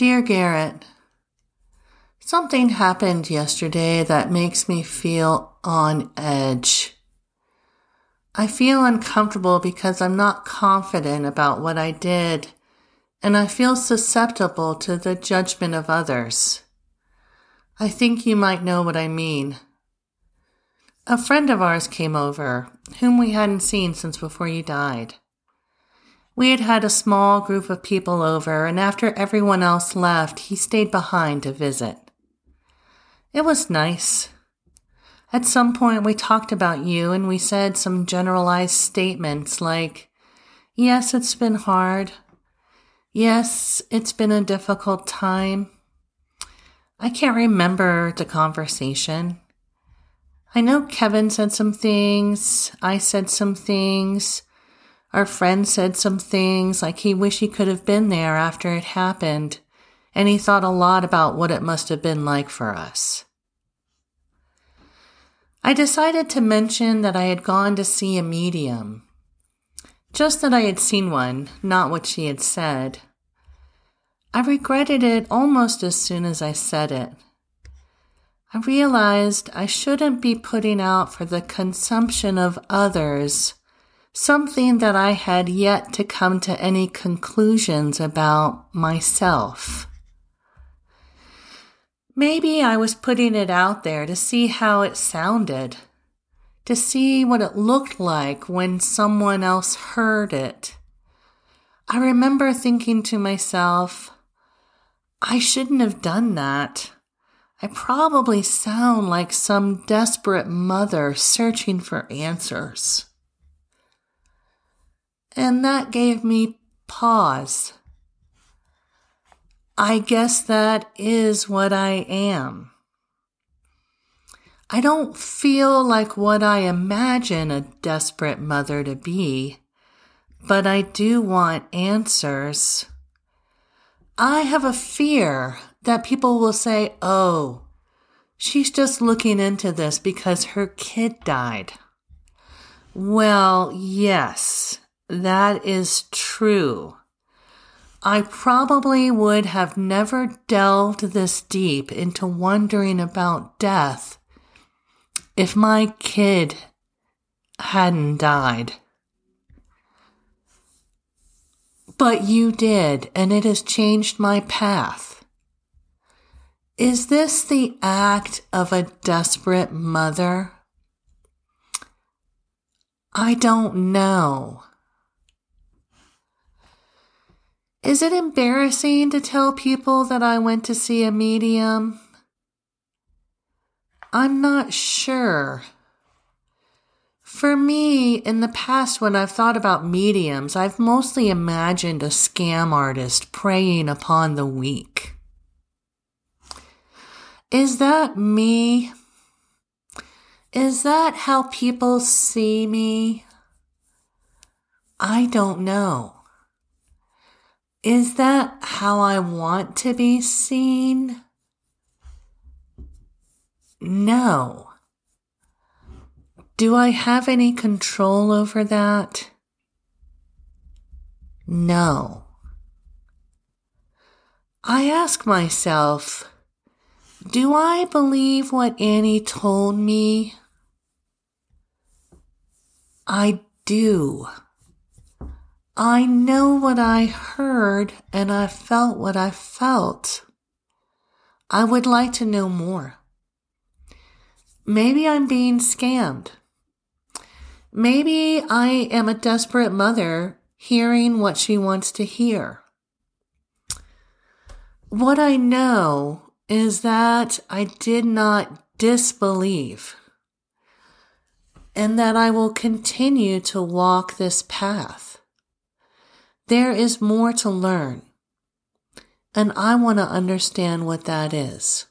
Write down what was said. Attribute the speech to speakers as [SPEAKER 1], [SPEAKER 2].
[SPEAKER 1] Dear Garrett, something happened yesterday that makes me feel on edge. I feel uncomfortable because I'm not confident about what I did, and I feel susceptible to the judgment of others. I think you might know what I mean. A friend of ours came over, whom we hadn't seen since before you died. We had had a small group of people over, and after everyone else left, he stayed behind to visit. It was nice. At some point, we talked about you and we said some generalized statements like, Yes, it's been hard. Yes, it's been a difficult time. I can't remember the conversation. I know Kevin said some things. I said some things. Our friend said some things like he wished he could have been there after it happened, and he thought a lot about what it must have been like for us. I decided to mention that I had gone to see a medium. Just that I had seen one, not what she had said. I regretted it almost as soon as I said it. I realized I shouldn't be putting out for the consumption of others something that I had yet to come to any conclusions about myself. Maybe I was putting it out there to see how it sounded, to see what it looked like when someone else heard it. I remember thinking to myself, I shouldn't have done that. I probably sound like some desperate mother searching for answers. And that gave me pause. I guess that is what I am. I don't feel like what I imagine a desperate mother to be, but I do want answers. I have a fear that people will say, oh, she's just looking into this because her kid died. Well, yes, that is true. I probably would have never delved this deep into wondering about death if my kid hadn't died. But you did, and it has changed my path. Is this the act of a desperate mother? I don't know. Is it embarrassing to tell people that I went to see a medium? I'm not sure. For me, in the past, when I've thought about mediums, I've mostly imagined a scam artist preying upon the weak. Is that me? Is that how people see me? I don't know. Is that how I want to be seen? No. Do I have any control over that? No. I ask myself, do I believe what Annie told me? I do. I know what I heard and I felt what I felt. I would like to know more. Maybe I'm being scammed. Maybe I am a desperate mother hearing what she wants to hear. What I know is that I did not disbelieve and that I will continue to walk this path. There is more to learn, and I want to understand what that is.